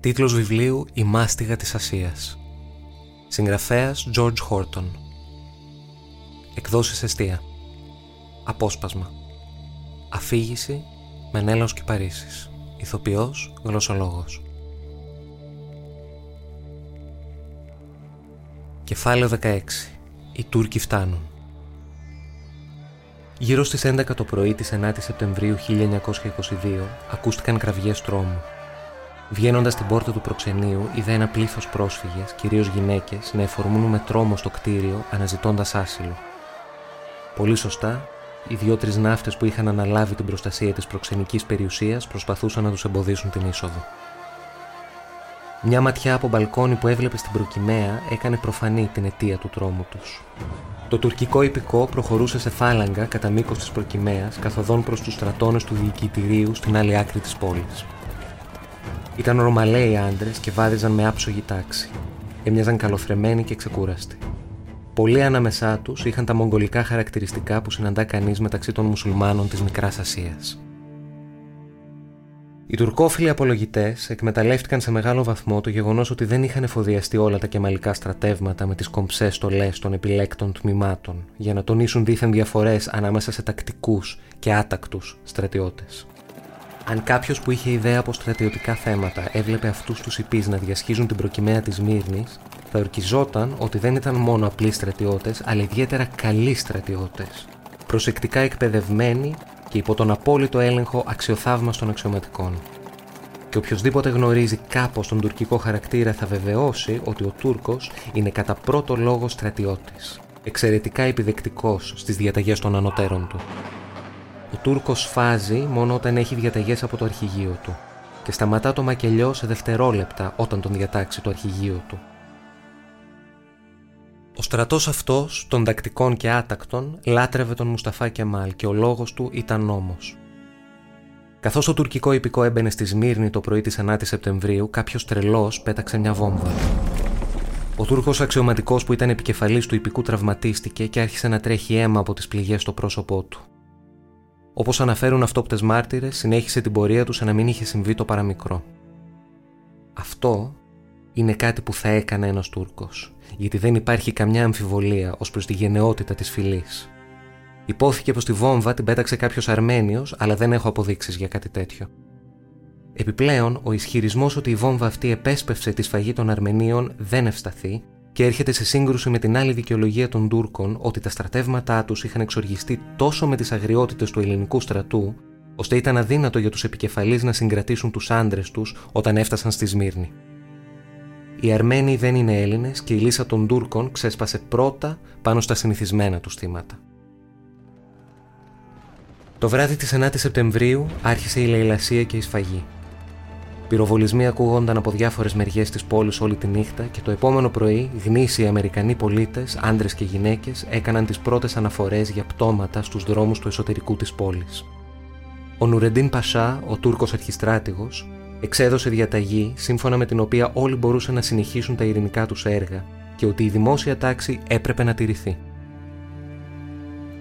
Τίτλος βιβλίου «Η μάστιγα της Ασίας». Συγγραφέας George Horton. Εκδόσεις Εστία. Απόσπασμα. Αφήγηση Μενέλαος Κυπαρίσης. Ηθοποιός Γλωσσολόγος. Κεφάλαιο 16. Οι Τούρκοι φτάνουν. Γύρω στις 11 το πρωί της 9 Σεπτεμβρίου 1922 ακούστηκαν κραυγές τρόμου. Βγαίνοντας την πόρτα του προξενείου, είδα ένα πλήθος πρόσφυγες, κυρίως γυναίκες, να εφορμούν με τρόμο στο κτίριο, αναζητώντας άσυλο. Πολύ σωστά, οι δύο-τρει ναύτες που είχαν αναλάβει την προστασία της προξενικής περιουσίας προσπαθούσαν να τους εμποδίσουν την είσοδο. Μια ματιά από μπαλκόνι που έβλεπε στην προκυμαία έκανε προφανή την αιτία του τρόμου τους. Το τουρκικό υπηκό προχωρούσε σε φάλαγγα κατά μήκος της προκυμαίας, καθοδόν προς τους στρατώνες του διοικητηρίου στην άλλη άκρη της πόλης. Ήταν ρωμαλαίοι άντρες και βάδιζαν με άψογη τάξη. Έμοιαζαν καλοθρεμένοι και ξεκούραστοι. Πολλοί ανάμεσά τους είχαν τα μογγολικά χαρακτηριστικά που συναντά κανείς μεταξύ των μουσουλμάνων της Μικράς Ασίας. Οι τουρκόφιλοι απολογητές εκμεταλλεύτηκαν σε μεγάλο βαθμό το γεγονός ότι δεν είχαν εφοδιαστεί όλα τα κεμαλικά στρατεύματα με τις κομψές στολές των επιλέκτων τμήματων για να τονίσουν δίθεν διαφορές ανάμεσα σε τακτικούς και άτακτους στρατιώτες. Αν κάποιος που είχε ιδέα από στρατιωτικά θέματα έβλεπε αυτούς τους υπεί να διασχίζουν την προκυμαία της Μύρνης, θα ορκιζόταν ότι δεν ήταν μόνο απλοί στρατιώτες, αλλά ιδιαίτερα καλοί στρατιώτες. Προσεκτικά εκπαιδευμένοι και υπό τον απόλυτο έλεγχο αξιοθαύμαστων αξιωματικών. Και οποιοδήποτε γνωρίζει κάπως τον τουρκικό χαρακτήρα θα βεβαιώσει ότι ο Τούρκος είναι κατά πρώτο λόγο στρατιώτης. Εξαιρετικά επιδεκτικός στις διαταγές των ανωτέρων του. Ο Τούρκος φάζει μόνο όταν έχει διαταγές από το αρχηγείο του και σταματά το μακελιό σε δευτερόλεπτα όταν τον διατάξει το αρχηγείο του. Ο στρατός αυτός, των τακτικών και άτακτων, λάτρευε τον Μουσταφά Κεμάλ και ο λόγος του ήταν νόμος. Καθώς το τουρκικό υπηκό έμπαινε στη Σμύρνη το πρωί της 9 Σεπτεμβρίου, κάποιος τρελός πέταξε μια βόμβα. Ο Τούρκος αξιωματικός που ήταν επικεφαλής του υπηκού τραυματίστηκε και άρχισε να τρέχει αίμα από τις πληγές στο πρόσωπό του. Όπως αναφέρουν αυτόπτες μάρτυρες, συνέχισε την πορεία του σαν να μην είχε συμβεί το παραμικρό. Αυτό είναι κάτι που θα έκανε ένας Τούρκος, γιατί δεν υπάρχει καμιά αμφιβολία ως προς τη γενναιότητα της φυλής. Υπόθηκε πως τη βόμβα την πέταξε κάποιος Αρμένιος, αλλά δεν έχω αποδείξεις για κάτι τέτοιο. Επιπλέον, ο ισχυρισμός ότι η βόμβα αυτή επέσπευσε τη σφαγή των Αρμενίων δεν ευσταθεί και έρχεται σε σύγκρουση με την άλλη δικαιολογία των Τούρκων ότι τα στρατεύματά τους είχαν εξοργιστεί τόσο με τις αγριότητες του ελληνικού στρατού, ώστε ήταν αδύνατο για τους επικεφαλείς να συγκρατήσουν τους άντρες τους όταν έφτασαν στη Σμύρνη. Οι Αρμένοι δεν είναι Έλληνες και η λύσα των Τούρκων ξέσπασε πρώτα πάνω στα συνηθισμένα τους θύματα. Το βράδυ της 9η Σεπτεμβρίου άρχισε η λαιλασία και η σφαγή. Πυροβολισμοί ακούγονταν από διάφορες μεριές της πόλης όλη τη νύχτα και το επόμενο πρωί γνήσιοι Αμερικανοί πολίτες, άντρες και γυναίκες, έκαναν τις πρώτες αναφορές για πτώματα στους δρόμους του εσωτερικού της πόλης. Ο Νουρεντίν Πασά, ο Τούρκος αρχιστράτηγος, εξέδωσε διαταγή σύμφωνα με την οποία όλοι μπορούσαν να συνεχίσουν τα ειρηνικά τους έργα και ότι η δημόσια τάξη έπρεπε να τηρηθεί.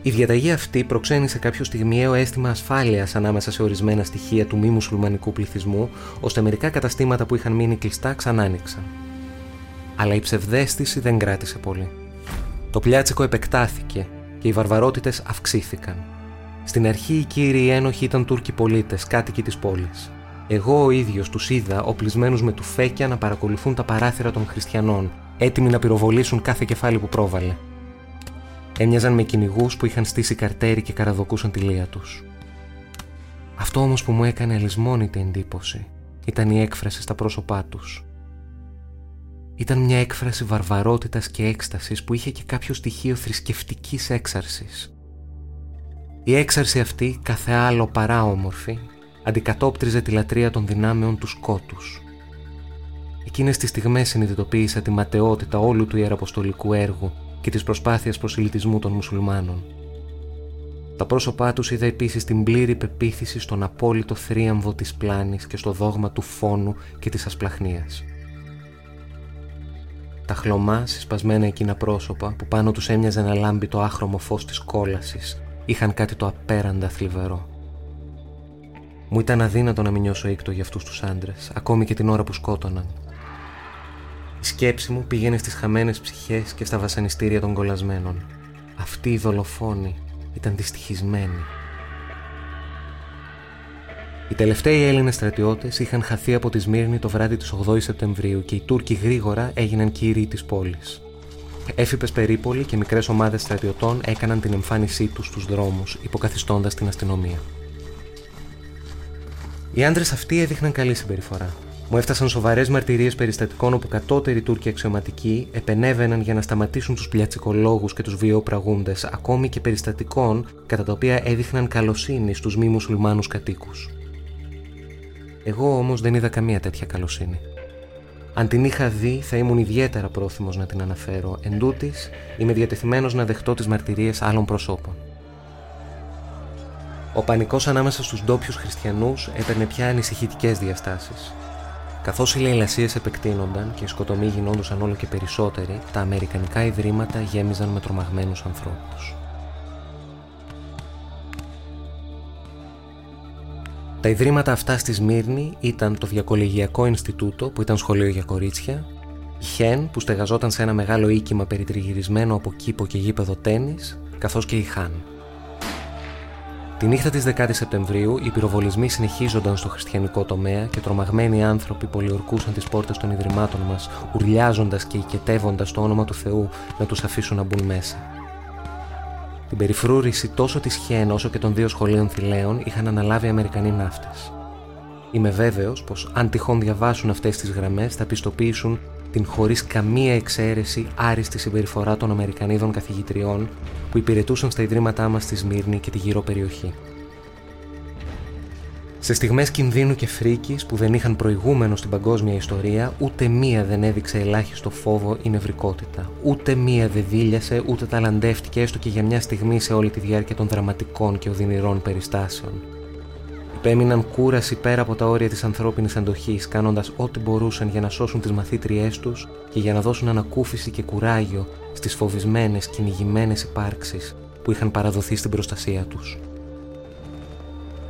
Η διαταγή αυτή προξένησε κάποιο στιγμιαίο αίσθημα ασφάλειας ανάμεσα σε ορισμένα στοιχεία του μη μουσουλμανικού πληθυσμού, ώστε μερικά καταστήματα που είχαν μείνει κλειστά ξανά άνοιξαν. Αλλά η ψευδέστηση δεν κράτησε πολύ. Το πλιάτσικο επεκτάθηκε και οι βαρβαρότητες αυξήθηκαν. Στην αρχή οι κύριοι ένοχοι ήταν Τούρκοι πολίτες, κάτοικοι της πόλης. Εγώ ο ίδιος τους είδα οπλισμένους με τουφέκια να παρακολουθούν τα παράθυρα των χριστιανών, έτοιμοι να πυροβολήσουν κάθε κεφάλι που πρόβαλε. Έμοιαζαν με κυνηγούς που είχαν στήσει καρτέρι και καραδοκούσαν τη λία τους. Αυτό όμως που μου έκανε αλυσμόνητη εντύπωση ήταν η έκφραση στα πρόσωπά τους. Ήταν μια έκφραση βαρβαρότητας και έκστασης που είχε και κάποιο στοιχείο θρησκευτικής έξαρσης. Η έξαρση αυτή, κάθε άλλο παρά όμορφη, αντικατόπτριζε τη λατρεία των δυνάμεων του σκότους. Εκείνες τις στιγμές συνειδητοποίησα τη ματαιότητα όλου του ιεραποστολικού έργου και της προσπάθειας προσιλητισμού των μουσουλμάνων. Τα πρόσωπά τους είδα επίσης την πλήρη πεποίθηση στον απόλυτο θρίαμβο της πλάνης και στο δόγμα του φόνου και της ασπλαχνίας. Τα χλωμά, συσπασμένα εκείνα πρόσωπα που πάνω τους έμοιαζε να λάμπει το άχρωμο φως της κόλασης είχαν κάτι το απέραντα θλιβερό. Μου ήταν αδύνατο να μην νιώσω ήκτο για αυτούς τους άντρες, ακόμη και την ώρα που σκότωναν. Η σκέψη μου πήγαινε στις χαμένες ψυχές και στα βασανιστήρια των κολλασμένων. Αυτοί οι δολοφόνοι ήταν δυστυχισμένοι. Οι τελευταίοι Έλληνες στρατιώτες είχαν χαθεί από τη Σμύρνη το βράδυ του 8 Σεπτεμβρίου και οι Τούρκοι γρήγορα έγιναν κύριοι της πόλης. Έφυπες περίπολοι και μικρές ομάδες στρατιωτών έκαναν την εμφάνισή τους στους δρόμους, υποκαθιστώντας την αστυνομία. Οι άντρες αυτοί έδειχναν καλή συμπεριφορά. Μου έφτασαν σοβαρές μαρτυρίες περιστατικών όπου κατώτεροι Τούρκοι αξιωματικοί επενέβαιναν για να σταματήσουν τους πλιατσικολόγους και τους βιοπραγούντε, ακόμη και περιστατικών κατά τα οποία έδειχναν καλοσύνη στους μη μουσουλμάνους κατοίκους. Εγώ όμως δεν είδα καμία τέτοια καλοσύνη. Αν την είχα δει, θα ήμουν ιδιαίτερα πρόθυμος να την αναφέρω. Εν τούτης, είμαι διατεθειμένος να δεχτώ τις μαρτυρίες άλλων προσώπων. Ο πανικός ανάμεσα στους ντόπιους χριστιανούς έπαιρνε πια ανησυχητικές διαστάσεις. Καθώς οι λαιλασίες επεκτείνονταν και οι σκοτομοί γινόντουσαν όλο και περισσότεροι, τα αμερικανικά ιδρύματα γέμιζαν με τρομαγμένους ανθρώπους. Τα ιδρύματα αυτά στη Σμύρνη ήταν το Διακολεγιακό Ινστιτούτο που ήταν σχολείο για κορίτσια, η Χέν που στεγαζόταν σε ένα μεγάλο οίκημα περιτριγυρισμένο από κήπο και γήπεδο τέννις, καθώς και η Χάν. Τη νύχτα της 10 Σεπτεμβρίου οι πυροβολισμοί συνεχίζονταν στο χριστιανικό τομέα και τρομαγμένοι άνθρωποι πολιορκούσαν τις πόρτες των ιδρυμάτων μας, ουρλιάζοντας και οικετεύοντας το όνομα του Θεού να τους αφήσουν να μπουν μέσα. Την περιφρούρηση τόσο της Χέν όσο και των δύο σχολείων θηλαίων είχαν αναλάβει οι Αμερικανοί ναύτες. Είμαι βέβαιος πως αν τυχόν διαβάσουν αυτές τις γραμμές θα πιστοποιήσουν την χωρίς καμία εξαίρεση άριστη συμπεριφορά των Αμερικανίδων καθηγητριών που υπηρετούσαν στα ιδρύματά μας στη Σμύρνη και τη γύρω περιοχή. Σε στιγμές κινδύνου και φρίκης που δεν είχαν προηγούμενο στην παγκόσμια ιστορία, ούτε μία δεν έδειξε ελάχιστο φόβο ή νευρικότητα. Ούτε μία δεν δίλιασε, ούτε ταλαντεύτηκε έστω και για μια στιγμή σε όλη τη διάρκεια των δραματικών και οδυνηρών περιστάσεων. Υπέμειναν κούραση πέρα από τα όρια της ανθρώπινης αντοχής, κάνοντας ό,τι μπορούσαν για να σώσουν τις μαθήτριές τους και για να δώσουν ανακούφιση και κουράγιο στις φοβισμένες, κυνηγημένες υπάρξεις που είχαν παραδοθεί στην προστασία τους.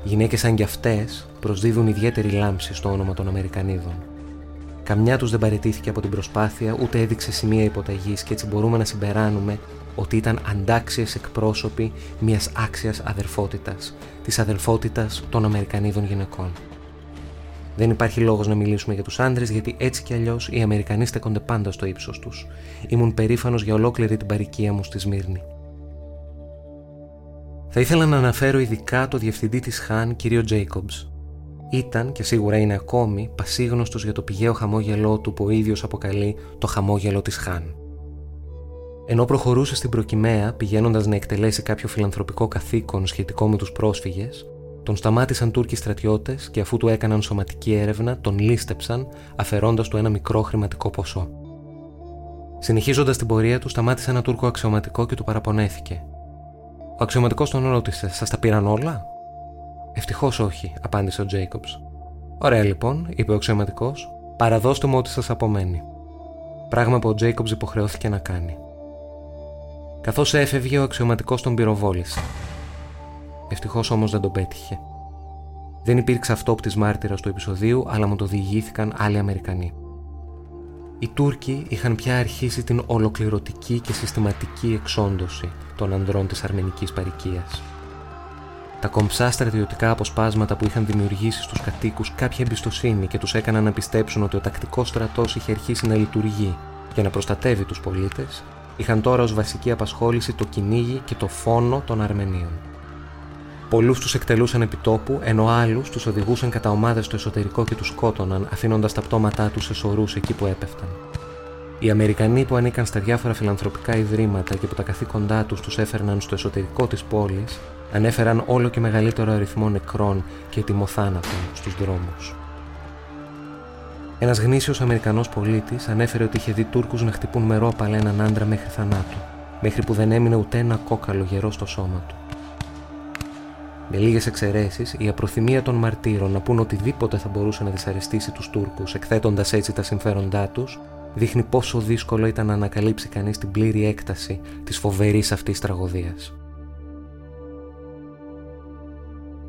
Γυναίκες σαν κι αυτές προσδίδουν ιδιαίτερη λάμψη στο όνομα των Αμερικανίδων. Καμιά τους δεν παρετήθηκε από την προσπάθεια ούτε έδειξε σημεία υποταγής και έτσι μπορούμε να συμπεράνουμε ότι ήταν αντάξιες εκπρόσωποι μιας άξιας αδερφότητας, της αδελφότητας των Αμερικανίδων γυναικών. Δεν υπάρχει λόγος να μιλήσουμε για τους άντρες, γιατί έτσι κι αλλιώς οι Αμερικανοί στέκονται πάντα στο ύψος τους. Ήμουν περήφανος για ολόκληρη την παροικία μου στη Σμύρνη. Θα ήθελα να αναφέρω ειδικά το διευθυντή της Χάν, κύριο Τζέικομπς. Ήταν και σίγουρα είναι ακόμη πασίγνωστος για το πηγαίο χαμόγελό του που ο ίδιος αποκαλεί το χαμόγελο της Χάν. Ενώ προχωρούσε στην προκυμαία πηγαίνοντας να εκτελέσει κάποιο φιλανθρωπικό καθήκον σχετικό με τους πρόσφυγες, τον σταμάτησαν Τούρκοι στρατιώτες και αφού του έκαναν σωματική έρευνα τον λίστεψαν αφαιρώντας του ένα μικρό χρηματικό ποσό. Συνεχίζοντας την πορεία του, σταμάτησε ένα Τούρκο αξιωματικό και του παραπονέθηκε. Ο αξιωματικός τον ρώτησε: Σας τα πήραν όλα; Ευτυχώς όχι, απάντησε ο Τζέικομπς. Ωραία λοιπόν, είπε ο αξιωματικός, παραδώστε μου ό,τι σας απομένει. Πράγμα που ο Τζέικομπς υποχρεώθηκε να κάνει. Καθώς έφευγε, ο αξιωματικός τον πυροβόλησε. Ευτυχώς όμως δεν τον πέτυχε. Δεν υπήρξε αυτόπτης μάρτυρας του επεισοδίου, αλλά μου το διηγήθηκαν άλλοι Αμερικανοί. Οι Τούρκοι είχαν πια αρχίσει την ολοκληρωτική και συστηματική εξόντωση των ανδρών της αρμενικής παροικίας. Τα κομψά στρατιωτικά αποσπάσματα που είχαν δημιουργήσει στους κατοίκους κάποια εμπιστοσύνη και τους έκαναν να πιστέψουν ότι ο τακτικός στρατός είχε αρχίσει να λειτουργεί και να προστατεύει τους πολίτες, είχαν τώρα ως βασική απασχόληση το κυνήγι και το φόνο των Αρμενίων. Πολλούς τους εκτελούσαν επιτόπου, ενώ άλλους τους οδηγούσαν κατά ομάδες στο εσωτερικό και τους σκότωναν, αφήνοντας τα πτώματά τους σε σωρούς εκεί που έπεφταν. Οι Αμερικανοί που ανήκαν στα διάφορα φιλανθρωπικά ιδρύματα και που τα καθήκοντά τους τους έφερναν στο εσωτερικό της πόλης, ανέφεραν όλο και μεγαλύτερο αριθμό νεκρών και τιμοθάνατων στους δρόμους. Ένας γνήσιος Αμερικανός πολίτης ανέφερε ότι είχε δει Τούρκους να χτυπούν με ρόπαλα έναν άντρα μέχρι θανάτου, μέχρι που δεν έμεινε ούτε ένα κόκαλο γερό στο σώμα του. Με λίγες εξαιρέσεις, η απροθυμία των μαρτύρων να πούν οτιδήποτε θα μπορούσε να δυσαρεστήσει τους Τούρκους, εκθέτοντας έτσι τα συμφέροντά τους, δείχνει πόσο δύσκολο ήταν να ανακαλύψει κανείς την πλήρη έκταση της φοβερής αυτής τραγωδίας.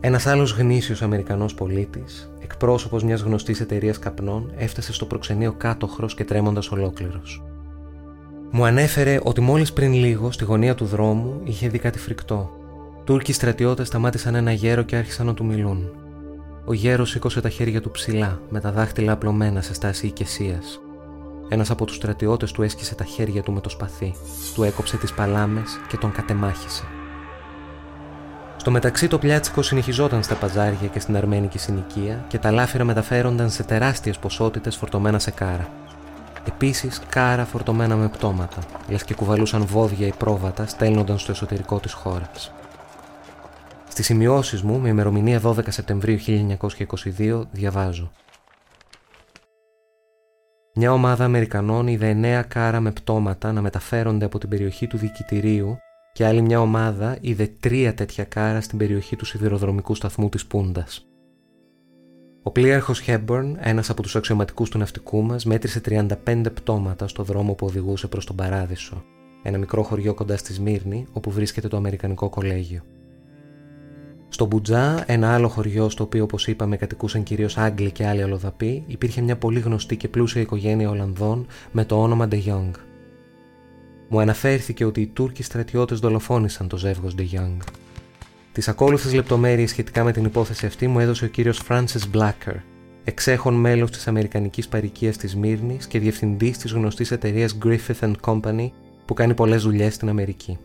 Ένας άλλος γνήσιος Αμερικανός πολίτης, εκπρόσωπος μιας γνωστής εταιρείας καπνών, έφτασε στο προξενείο κάτωχρο και τρέμοντας ολόκληρος. Μου ανέφερε ότι μόλις πριν λίγο στη γωνία του δρόμου είχε δει κάτι φρικτό. Τούρκοι στρατιώτες σταμάτησαν ένα γέρο και άρχισαν να του μιλούν. Ο γέρος σήκωσε τα χέρια του ψηλά, με τα δάχτυλα απλωμένα σε στάση οικεσίας. Ένας από τους στρατιώτες του έσκησε τα χέρια του με το σπαθί, του έκοψε τις παλάμες και τον κατεμάχησε. Στο μεταξύ το πλιάτσικο συνεχιζόταν στα παζάρια και στην αρμένικη συνοικία και τα λάφυρα μεταφέρονταν σε τεράστιες ποσότητες φορτωμένα σε κάρα. Επίσης κάρα φορτωμένα με πτώματα, λες και κουβαλούσαν βόδια ή πρόβατα στέλνονταν στο εσωτερικό της χώρας. Στις σημειώσεις μου, με ημερομηνία 12 Σεπτεμβρίου 1922, διαβάζω. Μια ομάδα Αμερικανών είδε εννέα κάρα με πτώματα να μεταφέρονται από την περιοχή του διοικητηρίου και άλλη μια ομάδα είδε τρία τέτοια κάρα στην περιοχή του σιδηροδρομικού σταθμού της Πούντας. Ο πλοίαρχος Χέμπορν, ένας από τους αξιωματικούς του ναυτικού μας, μέτρησε 35 πτώματα στο δρόμο που οδηγούσε προς τον Παράδεισο, ένα μικρό χωριό κοντά στη Σμύρνη, όπου βρίσκεται το Αμερικανικό Κολέγιο. Στο Μπουτζά, ένα άλλο χωριό στο οποίο, όπως είπαμε, κατοικούσαν κυρίως Άγγλοι και άλλοι αλλοδαποί, υπήρχε μια πολύ γνωστή και πλούσια οικογένεια Ολλανδών με το όνομα De Jong. Μου αναφέρθηκε ότι οι Τούρκοι στρατιώτες δολοφόνησαν το ζεύγος De Jong. Τις ακόλουθες λεπτομέρειες σχετικά με την υπόθεση αυτή μου έδωσε ο κύριος Francis Blacker, εξέχον μέλος της Αμερικανικής Παρικίας της Μύρνης και διευθυντής της γνωστής εταιρείας Griffith Company που κάνει πολλές δουλειές στην Αμερική.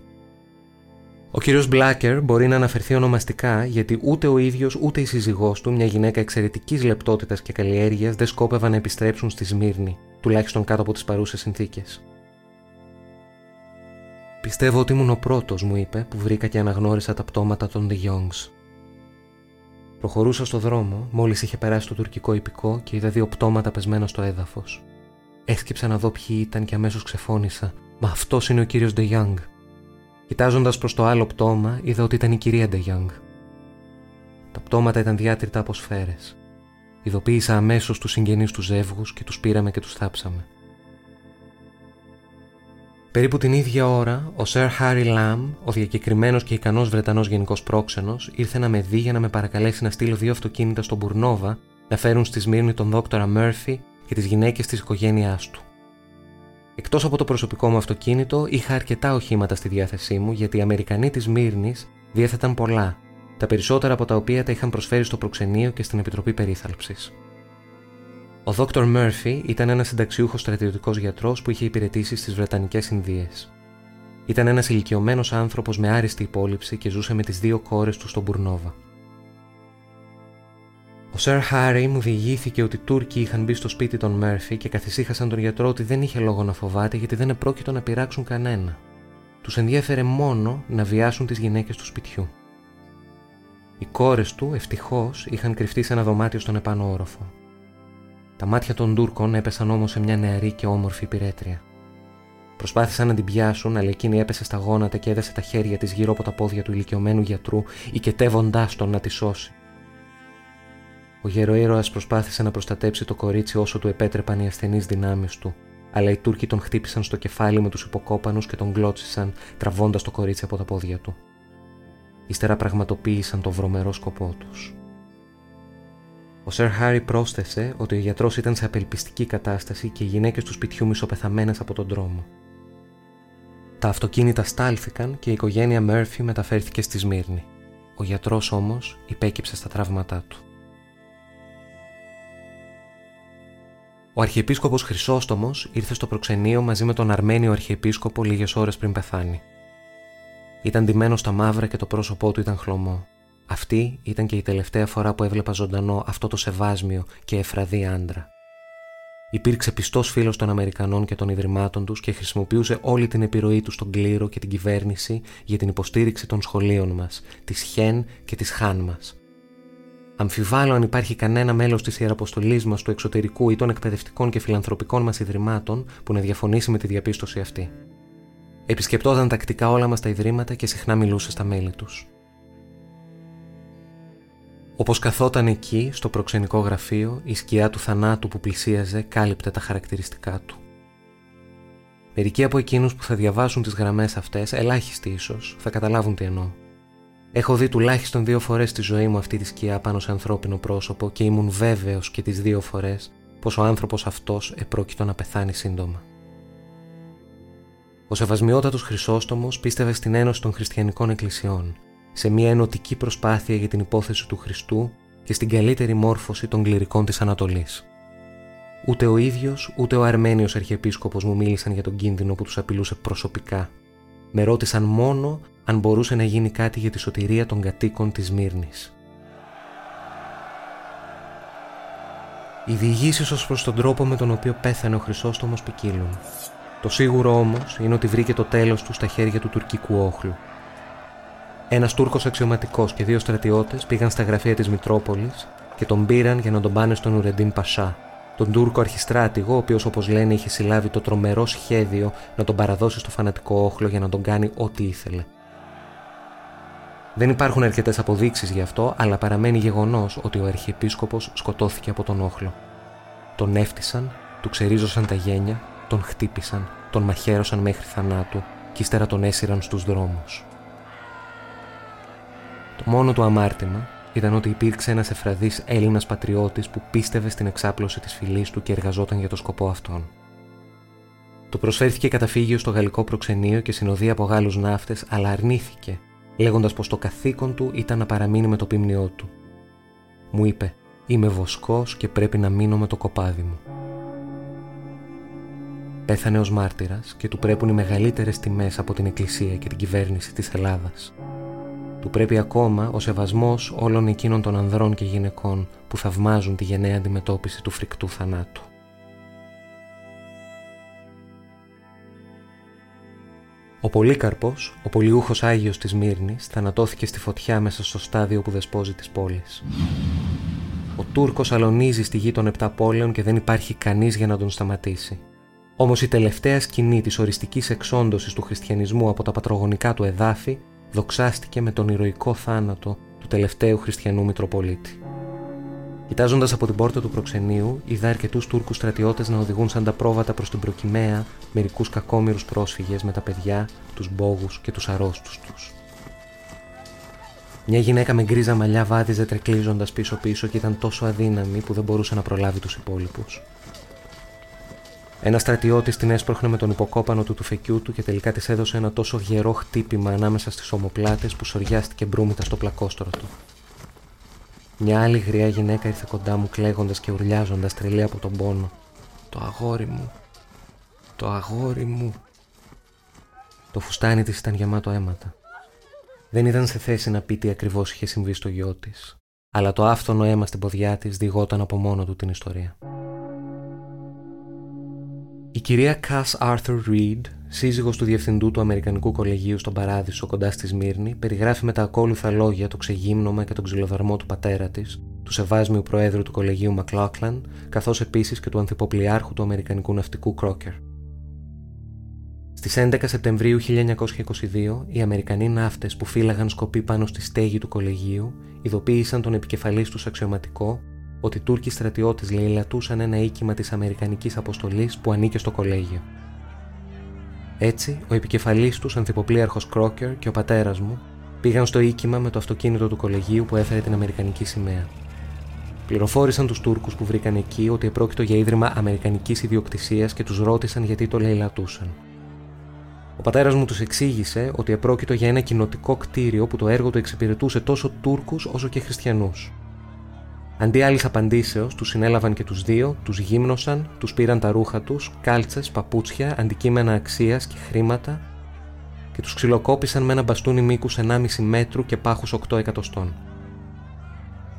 Ο κύριος Μπλάκερ μπορεί να αναφερθεί ονομαστικά γιατί ούτε ο ίδιος ούτε η σύζυγός του, μια γυναίκα εξαιρετικής λεπτότητας και καλλιέργειας, δεν σκόπευαν να επιστρέψουν στη Σμύρνη, τουλάχιστον κάτω από τις παρούσες συνθήκες. Πιστεύω ότι ήμουν ο πρώτος, μου είπε, που βρήκα και αναγνώρισα τα πτώματα των De Youngs. Προχωρούσα στο δρόμο, μόλις είχε περάσει το τουρκικό υπηκό και είδα δύο πτώματα πεσμένα στο έδαφος. Έσκυψα να δω ποιοι ήταν και αμέσως ξεφώνησα. Μα αυτός είναι ο κύριος De Young. Κοιτάζοντας προς το άλλο πτώμα, είδα ότι ήταν η κυρία Ντεγιάνγκ. Τα πτώματα ήταν διάτρητα από σφαίρες. Ειδοποίησα αμέσως τους συγγενείς τους ζεύγους και τους πήραμε και τους θάψαμε. Περίπου την ίδια ώρα, ο Σερ Χάρι Λαμ, ο διακεκριμένος και ικανός Βρετανός γενικός πρόξενος, ήρθε να με δει για να με παρακαλέσει να στείλω δύο αυτοκίνητα στον Μπουρνόβα να φέρουν στη Σμύρνη τον δόκτωρα Μέρφυ και τις γυναίκες της οικογένειάς του. Εκτός από το προσωπικό μου αυτοκίνητο, είχα αρκετά οχήματα στη διάθεσή μου γιατί οι Αμερικανοί της Μύρνη διέθεταν πολλά, τα περισσότερα από τα οποία τα είχαν προσφέρει στο προξενείο και στην Επιτροπή Περίθαλψης. Ο Δόκτωρ Μέρφυ ήταν ένας συνταξιούχος στρατιωτικός γιατρός που είχε υπηρετήσει στις Βρετανικές Ινδίες. Ήταν ένας ηλικιωμένος άνθρωπος με άριστη υπόλοιψη και ζούσε με τις δύο κόρες του στον Μπουρνόβα. Ο Σερ Χάρι μου διηγήθηκε ότι οι Τούρκοι είχαν μπει στο σπίτι των Μέρφυ και καθησύχασαν τον γιατρό ότι δεν είχε λόγο να φοβάται γιατί δεν επρόκειτο να πειράξουν κανένα. Τους ενδιέφερε μόνο να βιάσουν τις γυναίκες του σπιτιού. Οι κόρες του, ευτυχώς, είχαν κρυφτεί σε ένα δωμάτιο στον επάνω όροφο. Τα μάτια των Τούρκων έπεσαν όμως σε μια νεαρή και όμορφη πυρέτρια. Προσπάθησαν να την πιάσουν, αλλά εκείνη έπεσε στα γόνατα και έδεσε τα χέρια της γύρω από τα πόδια του ηλικιωμένου γιατρού, οικετεύοντάς τον να τη σώσει. Ο γεροήρωα προσπάθησε να προστατέψει το κορίτσι όσο του επέτρεπαν οι ασθενείς δυνάμεις του, αλλά οι Τούρκοι τον χτύπησαν στο κεφάλι με τους υποκόπανους και τον γκλώτσισαν, τραβώντας το κορίτσι από τα πόδια του. Ύστερα πραγματοποίησαν το βρωμερό σκοπό τους. Ο Σερ Χάρι πρόσθεσε ότι ο γιατρός ήταν σε απελπιστική κατάσταση και οι γυναίκες του σπιτιού μισοπεθαμένες από τον δρόμο. Τα αυτοκίνητα στάλθηκαν και η οικογένεια Μέρφυ μεταφέρθηκε στη Σμύρνη. Ο γιατρός όμως υπέκυψε στα τραύματά του. Ο Αρχιεπίσκοπος Χρυσόστομος ήρθε στο προξενείο μαζί με τον Αρμένιο Αρχιεπίσκοπο λίγες ώρες πριν πεθάνει. Ήταν ντυμένος στα μαύρα και το πρόσωπό του ήταν χλωμό. Αυτή ήταν και η τελευταία φορά που έβλεπα ζωντανό αυτό το σεβάσμιο και εφραδί άντρα. Υπήρξε πιστός φίλος των Αμερικανών και των Ιδρυμάτων τους και χρησιμοποιούσε όλη την επιρροή του στον κλήρο και την κυβέρνηση για την υποστήριξη των σχολείων μας, της Χεν και της Χάν μας. Αμφιβάλλω αν υπάρχει κανένα μέλος της ιεραποστολής μας του εξωτερικού ή των εκπαιδευτικών και φιλανθρωπικών μας ιδρυμάτων που να διαφωνήσει με τη διαπίστωση αυτή. Επισκεπτόταν τακτικά όλα μας τα ιδρύματα και συχνά μιλούσε στα μέλη τους. Όπως καθόταν εκεί, στο προξενικό γραφείο, η σκιά του θανάτου που πλησίαζε κάλυπτε τα χαρακτηριστικά του. Μερικοί από εκείνους που θα διαβάσουν τις γραμμές αυτές, ελάχιστοι ίσως, θα καταλάβουν τι εννοώ. Έχω δει τουλάχιστον δύο φορές στη ζωή μου αυτή τη σκιά πάνω σε ανθρώπινο πρόσωπο και ήμουν βέβαιος και τις δύο φορές πως ο άνθρωπος αυτός επρόκειτο να πεθάνει σύντομα. Ο Σεβασμιότατος Χρυσόστομος πίστευε στην Ένωση των Χριστιανικών Εκκλησιών, σε μια ενωτική προσπάθεια για την υπόθεση του Χριστού και στην καλύτερη μόρφωση των κληρικών της Ανατολής. Ούτε ο ίδιος, ούτε ο Αρμένιος Αρχιεπίσκοπος μου μίλησαν για τον κίνδυνο που τους απειλούσε προσωπικά. Με ρώτησαν μόνο αν μπορούσε να γίνει κάτι για τη σωτηρία των κατοίκων της Μύρνης. Οι διηγήσεις ως προς τον τρόπο με τον οποίο πέθανε ο Χρυσόστομος ποικίλουν. Το σίγουρο όμως είναι ότι βρήκε το τέλος του στα χέρια του τουρκικού όχλου. Ένας Τούρκος αξιωματικός και δύο στρατιώτες πήγαν στα γραφεία της Μητρόπολης και τον πήραν για να τον πάνε στον Ουρεντίν Πασά, τον Τούρκο αρχιστράτηγο, ο οποίος όπως λένε είχε συλλάβει το τρομερό σχέδιο να τον παραδώσει στο φανατικό όχλο για να τον κάνει ό,τι ήθελε. Δεν υπάρχουν αρκετές αποδείξεις γι' αυτό, αλλά παραμένει γεγονός ότι ο Αρχιεπίσκοπος σκοτώθηκε από τον όχλο. Τον έφτισαν, του ξερίζωσαν τα γένια, τον χτύπησαν, τον μαχαίρωσαν μέχρι θανάτου και ύστερα τον έσυραν στους δρόμους. Το μόνο του αμάρτημα ήταν ότι υπήρξε ένας εφραδή Έλληνας πατριώτης που πίστευε στην εξάπλωση της φυλής του και εργαζόταν για το σκοπό αυτόν. Του προσφέρθηκε καταφύγιο στο γαλλικό προξενείο και συνοδεία από Γάλλους ναύτες, αλλά αρνήθηκε λέγοντας πως το καθήκον του ήταν να παραμείνει με το πίμνιό του. Μου είπε: Είμαι βοσκός και πρέπει να μείνω με το κοπάδι μου. Πέθανε ως μάρτυρας και του πρέπουν οι μεγαλύτερες τιμές από την Εκκλησία και την κυβέρνηση της Ελλάδας. Του πρέπει ακόμα ο σεβασμός όλων εκείνων των ανδρών και γυναικών που θαυμάζουν τη γενναία αντιμετώπιση του φρικτού θανάτου. Ο Πολύκαρπος, ο πολιούχος Άγιος της Μύρνης, θανατώθηκε στη φωτιά μέσα στο στάδιο που δεσπόζει τη πόλη. Ο Τούρκος αλωνίζει στη γη των επτά πόλεων και δεν υπάρχει κανείς για να τον σταματήσει. Όμως η τελευταία σκηνή της οριστικής εξόντωσης του χριστιανισμού από τα πατρογονικά του εδάφη δοξάστηκε με τον ηρωικό θάνατο του τελευταίου χριστιανού Μητροπολίτη. Κοιτάζοντας από την πόρτα του προξενείου, είδα αρκετούς Τούρκους στρατιώτες να οδηγούν σαν τα πρόβατα προς την προκυμαία μερικούς κακόμοιρους πρόσφυγες με τα παιδιά, τους μπόγους και τους αρρώστους τους. Μια γυναίκα με γκρίζα μαλλιά βάδιζε τρεκλίζοντας πίσω-πίσω και ήταν τόσο αδύναμη που δεν μπορούσε να προλάβει τους υπόλοιπους. Ένα στρατιώτη την έσπροχνε με τον υποκόπανο του τουφεκιού του και τελικά της έδωσε ένα τόσο γερό χτύπημα ανάμεσα στις ομοπλάτες που σοριάστηκε μπρούμητα στο πλακόστρο του. Μια άλλη γριά γυναίκα ήρθε κοντά μου κλαίγοντας και ουρλιάζοντας τρελή από τον πόνο. Το αγόρι μου. Το αγόρι μου. Το φουστάνι της ήταν γεμάτο αίματα. Δεν ήταν σε θέση να πει τι ακριβώς είχε συμβεί στο γιο της. Αλλά το άφθονο αίμα στην ποδιά της διηγόταν από μόνο του την ιστορία. Η κυρία Cass Arthur Reed σύζυγος του διευθυντού του Αμερικανικού Κολεγίου στον Παράδεισο κοντά στη Σμύρνη, περιγράφει με τα ακόλουθα λόγια το ξεγύμνομα και τον ξυλοδαρμό του πατέρα της, του Σεβάσμιου Προέδρου του Κολεγίου Μακλόκλαν, καθώς επίσης και του Ανθυποπλιάρχου του Αμερικανικού Ναυτικού Κρόκερ. Στις 11 Σεπτεμβρίου 1922, οι Αμερικανοί ναύτες που φύλαγαν σκοπή πάνω στη στέγη του κολεγίου ειδοποίησαν τον επικεφαλής τους αξιωματικό ότι οι Τούρκοι στρατιώτες λαιλατούσαν ένα οίκημα της Αμερικανικής αποστολής που ανήκε στο κολέγιο. Έτσι, ο επικεφαλής τους, ανθυποπλίαρχο Κρόκερ και ο πατέρας μου πήγαν στο οίκημα με το αυτοκίνητο του κολεγίου που έφερε την Αμερικανική σημαία. Πληροφόρησαν τους Τούρκους που βρήκαν εκεί ότι επρόκειτο για ίδρυμα Αμερικανικής ιδιοκτησίας και τους ρώτησαν γιατί το λαιλατούσαν. Ο πατέρας μου τους εξήγησε ότι επρόκειτο για ένα κοινοτικό κτίριο που το έργο του εξυπηρετούσε τόσο Τούρκους όσο και Χριστιανούς. Αντί άλλης απαντήσεως, τους συνέλαβαν και τους δύο, τους γύμνωσαν, τους πήραν τα ρούχα τους, κάλτσες, παπούτσια, αντικείμενα αξίας και χρήματα και τους ξυλοκόπησαν με ένα μπαστούνι μήκους 1,5 μέτρου και πάχους 8 εκατοστών.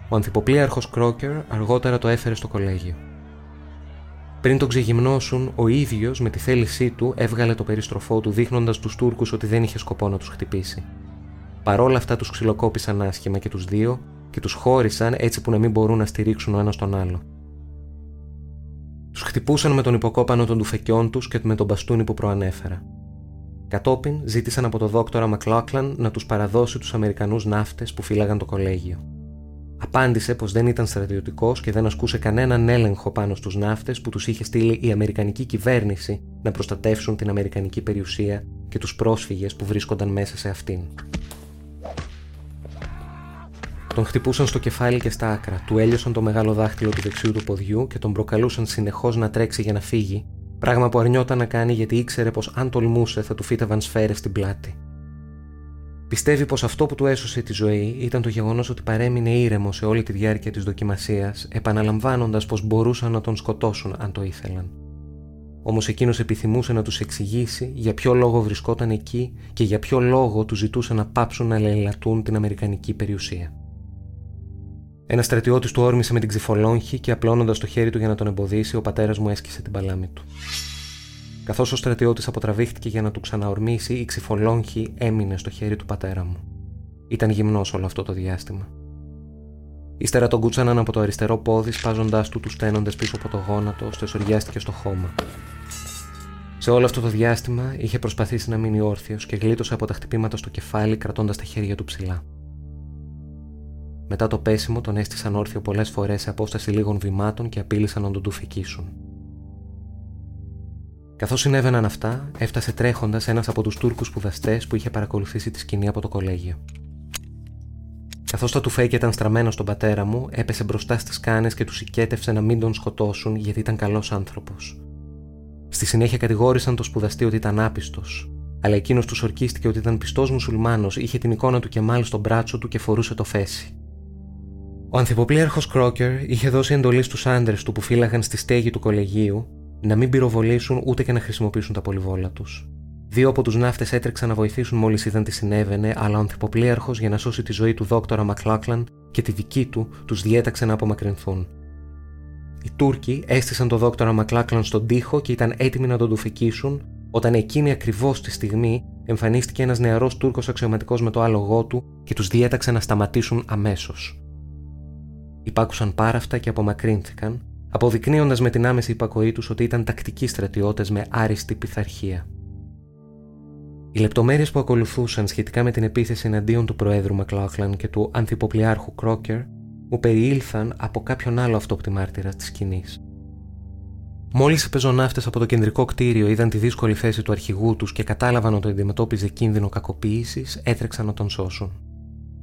Ο ανθυποπλίαρχο Κρόκερ αργότερα το έφερε στο κολέγιο. Πριν τον ξεγυμνώσουν, ο ίδιος με τη θέλησή του έβγαλε το περιστροφό του δείχνοντας τους Τούρκους ότι δεν είχε σκοπό να τους χτυπήσει. Παρόλα αυτά τους ξυλοκόπησαν άσχημα και τους δύο και τους χώρισαν έτσι που να μην μπορούν να στηρίξουν ο ένας τον άλλο. Τους χτυπούσαν με τον υποκόπανο των τουφεκιών τους και με τον μπαστούνι που προανέφερα. Κατόπιν ζήτησαν από τον δόκτορα Μακλόκλαν να τους παραδώσει τους Αμερικανούς ναύτες που φύλαγαν το κολέγιο. Απάντησε πως δεν ήταν στρατιωτικός και δεν ασκούσε κανέναν έλεγχο πάνω στους ναύτες που τους είχε στείλει η Αμερικανική κυβέρνηση να προστατεύσουν την Αμερικανική περιουσία και τους πρόσφυγες που βρίσκονταν μέσα σε αυτήν. Τον χτυπούσαν στο κεφάλι και στα άκρα, του έλειωσαν το μεγάλο δάχτυλο του δεξιού του ποδιού και τον προκαλούσαν συνεχώς να τρέξει για να φύγει, πράγμα που αρνιόταν να κάνει γιατί ήξερε πως αν τολμούσε θα του φύτευαν σφαίρες στην πλάτη. Πιστεύει πως αυτό που του έσωσε τη ζωή ήταν το γεγονός ότι παρέμεινε ήρεμος σε όλη τη διάρκεια της δοκιμασίας, επαναλαμβάνοντας πως μπορούσαν να τον σκοτώσουν αν το ήθελαν. Όμως εκείνος επιθυμούσε να τους εξηγήσει για ποιο λόγο βρισκόταν εκεί και για ποιο λόγο του ζητούσε να πάψουν να λαιλατούν την Αμερικανική περιουσία. Ένα στρατιώτης του όρμησε με την ξυφολόγχη και απλώνοντας το χέρι του για να τον εμποδίσει, ο πατέρας μου έσκησε την παλάμη του. Καθώς ο στρατιώτης αποτραβήχτηκε για να του ξαναορμήσει, η ξυφολόγχη έμεινε στο χέρι του πατέρα μου. Ήταν γυμνός όλο αυτό το διάστημα. Ύστερα τον κούτσαναν από το αριστερό πόδι, σπάζοντάς του του στένοντες πίσω από το γόνατο, ώστε σοριάστηκε στο χώμα. Σε όλο αυτό το διάστημα είχε προσπαθήσει να μείνει όρθιος και γλίτωσε από τα χτυπήματα στο κεφάλι, κρατώντας τα χέρια του ψηλά. Μετά το πέσιμο τον έστησαν όρθιο πολλές φορές σε απόσταση λίγων βημάτων και απείλησαν να τον του φυκίσουν. Καθώς συνέβαιναν αυτά, έφτασε τρέχοντας ένας από τους Τούρκους σπουδαστές που είχε παρακολουθήσει τη σκηνή από το κολέγιο. Καθώς το τουφέκι ήταν στραμμένο στον πατέρα μου, έπεσε μπροστά στις κάνε και τους συγκέτευσε να μην τον σκοτώσουν γιατί ήταν καλός άνθρωπος. Στη συνέχεια κατηγόρησαν το σπουδαστή ότι ήταν άπιστος, αλλά εκείνος τους ορκίστηκε ότι ήταν πιστός μουσουλμάνος, είχε την εικόνα του Κεμάλ στο μπράτσο του και φορούσε το φέση. Ο ανθυποπλήρχο Κρόκερ είχε δώσει εντολή στους άντρες του που φύλαγαν στη στέγη του κολεγίου να μην πυροβολήσουν ούτε και να χρησιμοποιήσουν τα πολυβόλα τους. Δύο από τους ναύτες έτρεξαν να βοηθήσουν μόλις είδαν τι συνέβαινε, αλλά ο ανθυποπλήρχο για να σώσει τη ζωή του δόκτωρα Μακλάκλαν και τη δική του τους διέταξε να απομακρυνθούν. Οι Τούρκοι έστησαν τον δόκτωρα Μακλάκλαν στον τοίχο και ήταν έτοιμοι να τον τουφικήσουν, όταν εκείνη ακριβώς τη στιγμή εμφανίστηκε ένας νεαρός Τούρκος αξιωματικός με το άλογό του και τους διέταξε να σταματήσουν αμέσως. Υπάκουσαν πάρα αυτά και απομακρύνθηκαν, αποδεικνύοντας με την άμεση υπακοή τους ότι ήταν τακτικοί στρατιώτες με άριστη πειθαρχία. Οι λεπτομέρειες που ακολουθούσαν σχετικά με την επίθεση εναντίον του Προέδρου Μακλάχλαν και του Ανθυποπλιάρχου Κρόκερ μου περιήλθαν από κάποιον άλλο αυτόπτη μάρτυρα της σκηνής. Μόλις οι πεζοναύτες από το κεντρικό κτίριο είδαν τη δύσκολη θέση του αρχηγού τους και κατάλαβαν ότι αντιμετώπιζε κίνδυνο κακοποίησης, έτρεξαν να τον σώσουν.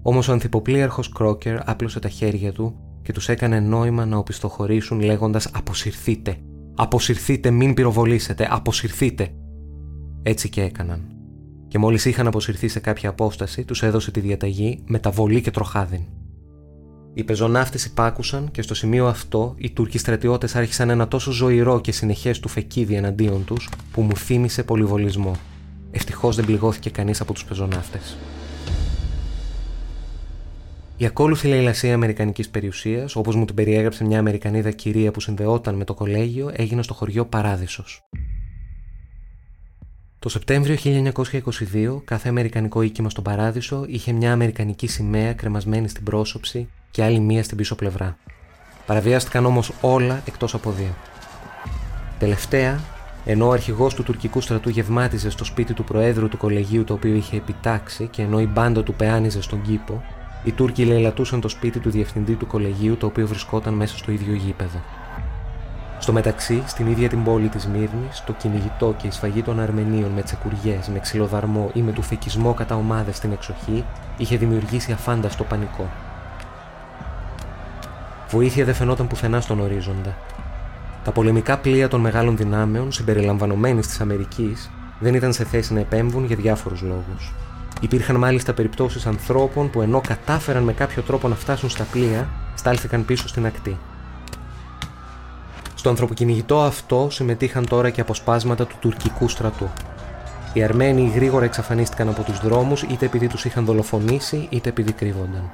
Όμως ο ανθυποπλίαρχο Κρόκερ άπλωσε τα χέρια του και τους έκανε νόημα να οπισθοχωρήσουν λέγοντας Αποσυρθείτε! Αποσυρθείτε, μην πυροβολήσετε! Αποσυρθείτε! Έτσι και έκαναν. Και μόλις είχαν αποσυρθεί σε κάποια απόσταση, τους έδωσε τη διαταγή μεταβολή και τροχάδιν. Οι πεζοναύτες υπάκουσαν και στο σημείο αυτό οι Τούρκοι στρατιώτες άρχισαν ένα τόσο ζωηρό και συνεχές του φεκίδι εναντίον τους που μου θύμισε πολυβολισμό. Ευτυχώς δεν πληγώθηκε κανείς από τους πεζοναύτες. Η ακόλουθη λαϊλασία Αμερικανικής περιουσίας, όπως μου την περιέγραψε μια Αμερικανίδα κυρία που συνδεόταν με το κολέγιο, έγινε στο χωριό Παράδεισος. Το Σεπτέμβριο 1922, κάθε Αμερικανικό οίκημα στον Παράδεισο είχε μια Αμερικανική σημαία κρεμασμένη στην πρόσωψη και άλλη μία στην πίσω πλευρά. Παραβιάστηκαν όμως όλα εκτός από δύο. Τελευταία, ενώ ο αρχηγός του τουρκικού στρατού γευμάτιζε στο σπίτι του Προέδρου του κολεγίου το οποίο είχε επιτάξει και ενώ η μπάντα του πεάνιζε στον κήπο, οι Τούρκοι λαιλατούσαν το σπίτι του διευθυντή του κολεγίου το οποίο βρισκόταν μέσα στο ίδιο γήπεδο. Στο μεταξύ, στην ίδια την πόλη της Μύρνης, το κυνηγητό και η σφαγή των Αρμενίων με τσεκουριές, με ξυλοδαρμό ή με του φεκισμό κατά ομάδες στην εξοχή είχε δημιουργήσει αφάνταστο πανικό. Βοήθεια δεν φαινόταν πουθενά στον ορίζοντα. Τα πολεμικά πλοία των μεγάλων δυνάμεων, συμπεριλαμβανομένης της Αμερικής, δεν ήταν σε θέση να επέμβουν για διάφορους λόγους. Υπήρχαν μάλιστα περιπτώσεις ανθρώπων που ενώ κατάφεραν με κάποιο τρόπο να φτάσουν στα πλοία, στάλθηκαν πίσω στην ακτή. Στο ανθρωποκυνηγητό αυτό συμμετείχαν τώρα και αποσπάσματα του τουρκικού στρατού. Οι Αρμένοι γρήγορα εξαφανίστηκαν από τους δρόμους είτε επειδή τους είχαν δολοφονήσει είτε επειδή κρύβονταν.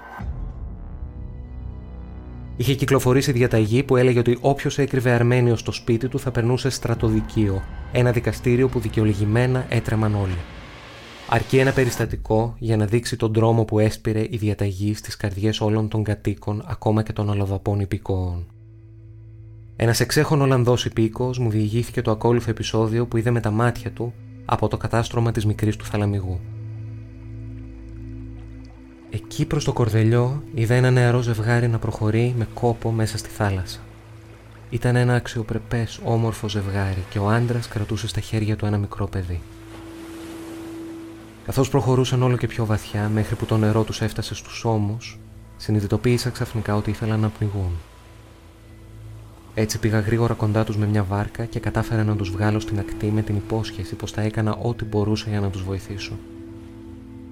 Είχε κυκλοφορήσει διαταγή που έλεγε ότι όποιος έκρυβε Αρμένιο στο σπίτι του θα περνούσε στρατοδικείο, ένα δικαστήριο που δικαιολογημένα έτρεμαν όλοι. Αρκεί ένα περιστατικό για να δείξει τον τρόμο που έσπηρε η διαταγή στις καρδιές όλων των κατοίκων, ακόμα και των αλλοδαπών υπηκόων. Ένας εξέχον Ολλανδός υπήκος μου διηγήθηκε το ακόλουθο επεισόδιο που είδε με τα μάτια του από το κατάστρωμα της μικρής του θαλαμιγού. Εκεί προς το κορδελιό είδα ένα νεαρό ζευγάρι να προχωρεί με κόπο μέσα στη θάλασσα. Ήταν ένα αξιοπρεπές όμορφο ζευγάρι και ο άντρας κρατούσε στα χέρια του ένα μικρό παιδί. Καθώς προχωρούσαν όλο και πιο βαθιά μέχρι που το νερό τους έφτασε στους ώμους, συνειδητοποίησα ξαφνικά ότι ήθελαν να πνιγούν. Έτσι πήγα γρήγορα κοντά τους με μια βάρκα και κατάφερα να τους βγάλω στην ακτή με την υπόσχεση πως θα έκανα ό,τι μπορούσα για να τους βοηθήσω.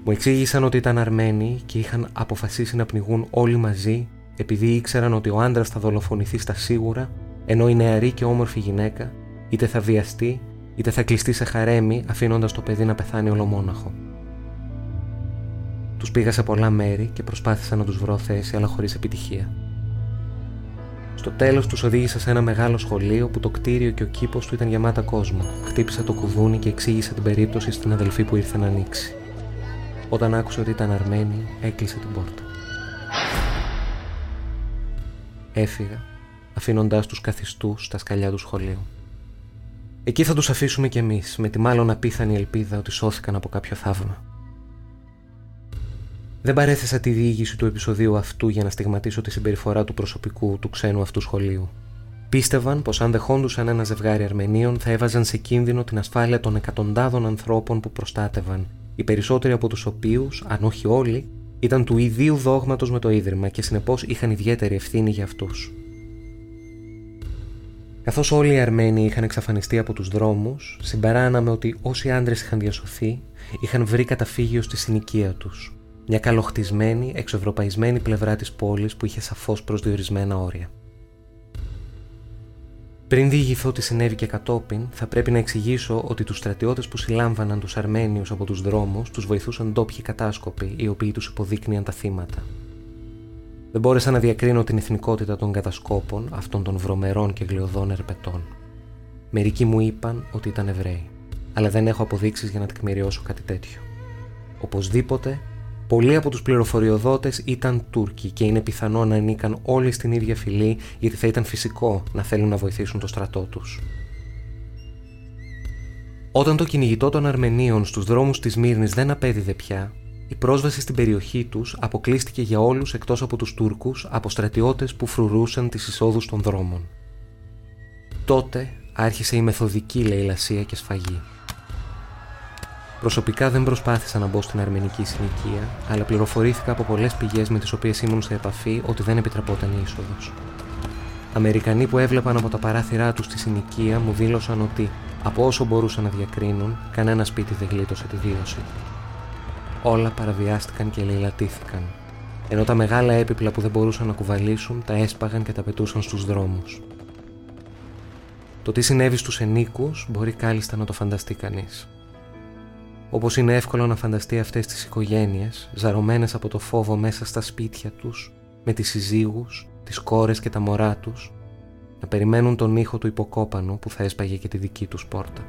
Μου εξήγησαν ότι ήταν Αρμένοι και είχαν αποφασίσει να πνιγούν όλοι μαζί επειδή ήξεραν ότι ο άντρας θα δολοφονηθεί στα σίγουρα, ενώ η νεαρή και όμορφη γυναίκα είτε θα βιαστεί είτε θα κλειστεί σε χαρέμι αφήνοντας το παιδί να πεθάνει ολομόναχο. Τους πήγα σε πολλά μέρη και προσπάθησα να τους βρω θέση, αλλά χωρίς επιτυχία. Στο τέλος τους οδήγησα σε ένα μεγάλο σχολείο που το κτίριο και ο κήπος του ήταν γεμάτα κόσμο. Χτύπησα το κουδούνι και εξήγησα την περίπτωση στην αδελφή που ήρθε να ανοίξει. Όταν άκουσε ότι ήταν αρμένη, έκλεισε την πόρτα. Έφυγα, αφήνοντάς τους καθιστούς στα σκαλιά του σχολείου. Εκεί θα τους αφήσουμε κι εμείς, με τη μάλλον απίθανη ελπίδα ότι σώθηκαν από κάποιο θαύμα. Δεν παρέθεσα τη διήγηση του επεισοδίου αυτού για να στιγματίσω τη συμπεριφορά του προσωπικού του ξένου αυτού σχολείου. Πίστευαν πως αν δεχόντουσαν ένα ζευγάρι Αρμενίων θα έβαζαν σε κίνδυνο την ασφάλεια των εκατοντάδων ανθρώπων που προστάτευαν, οι περισσότεροι από τους οποίους, αν όχι όλοι, ήταν του ιδίου δόγματος με το ίδρυμα και συνεπώς είχαν ιδιαίτερη ευθύνη για αυτούς. Καθώς όλοι οι Αρμένοι είχαν εξαφανιστεί από τους δρόμους, συμπεράναμε ότι όσοι άντρες είχαν διασωθεί είχαν βρει καταφύγιο στη συνοικία τους, μια καλοχτισμένη, εξευρωπαϊσμένη πλευρά της πόλης που είχε σαφώς προσδιορισμένα όρια. Πριν διηγηθώ τι συνέβη και κατόπιν, θα πρέπει να εξηγήσω ότι τους στρατιώτες που συλλάμβαναν τους Αρμένιους από τους δρόμους τους βοηθούσαν ντόπιοι κατάσκοποι, οι οποίοι τους υποδείκνυαν τα θύματα. Δεν μπόρεσα να διακρίνω την εθνικότητα των κατασκόπων, αυτών των βρωμερών και γλιωδών ερπετών. Μερικοί μου είπαν ότι ήταν Εβραίοι, αλλά δεν έχω αποδείξεις για να τεκμηριώσω κάτι τέτοιο. Οπωσδήποτε Πολλοί από τους πληροφοριοδότες ήταν Τούρκοι και είναι πιθανό να ανήκαν όλοι στην ίδια φυλή γιατί θα ήταν φυσικό να θέλουν να βοηθήσουν το στρατό τους. Όταν το κυνηγητό των Αρμενίων στους δρόμους της Μύρνης δεν απέδιδε πια, η πρόσβαση στην περιοχή τους αποκλείστηκε για όλους εκτός από τους Τούρκους από στρατιώτες που φρουρούσαν τις εισόδους των δρόμων. Τότε άρχισε η μεθοδική λαιλασία και σφαγή. Προσωπικά δεν προσπάθησα να μπω στην αρμενική συνοικία, αλλά πληροφορήθηκα από πολλές πηγές με τις οποίες ήμουν σε επαφή ότι δεν επιτρεπόταν η είσοδος. Αμερικανοί που έβλεπαν από τα παράθυρά τους στη συνοικία μου δήλωσαν ότι, από όσο μπορούσαν να διακρίνουν, κανένα σπίτι δεν γλίτωσε τη βίωση. Όλα παραβιάστηκαν και λαιλατήθηκαν, ενώ τα μεγάλα έπιπλα που δεν μπορούσαν να κουβαλήσουν τα έσπαγαν και τα πετούσαν στους δρόμους. Το τι συνέβη στους ενίκους μπορεί κάλλιστα να το φανταστεί κανείς. Όπως είναι εύκολο να φανταστεί αυτές τις οικογένειες, ζαρωμένες από το φόβο μέσα στα σπίτια τους, με τις συζύγους, τις κόρες και τα μωρά τους, να περιμένουν τον ήχο του υποκόπανου που θα έσπαγε και τη δική τους πόρτα.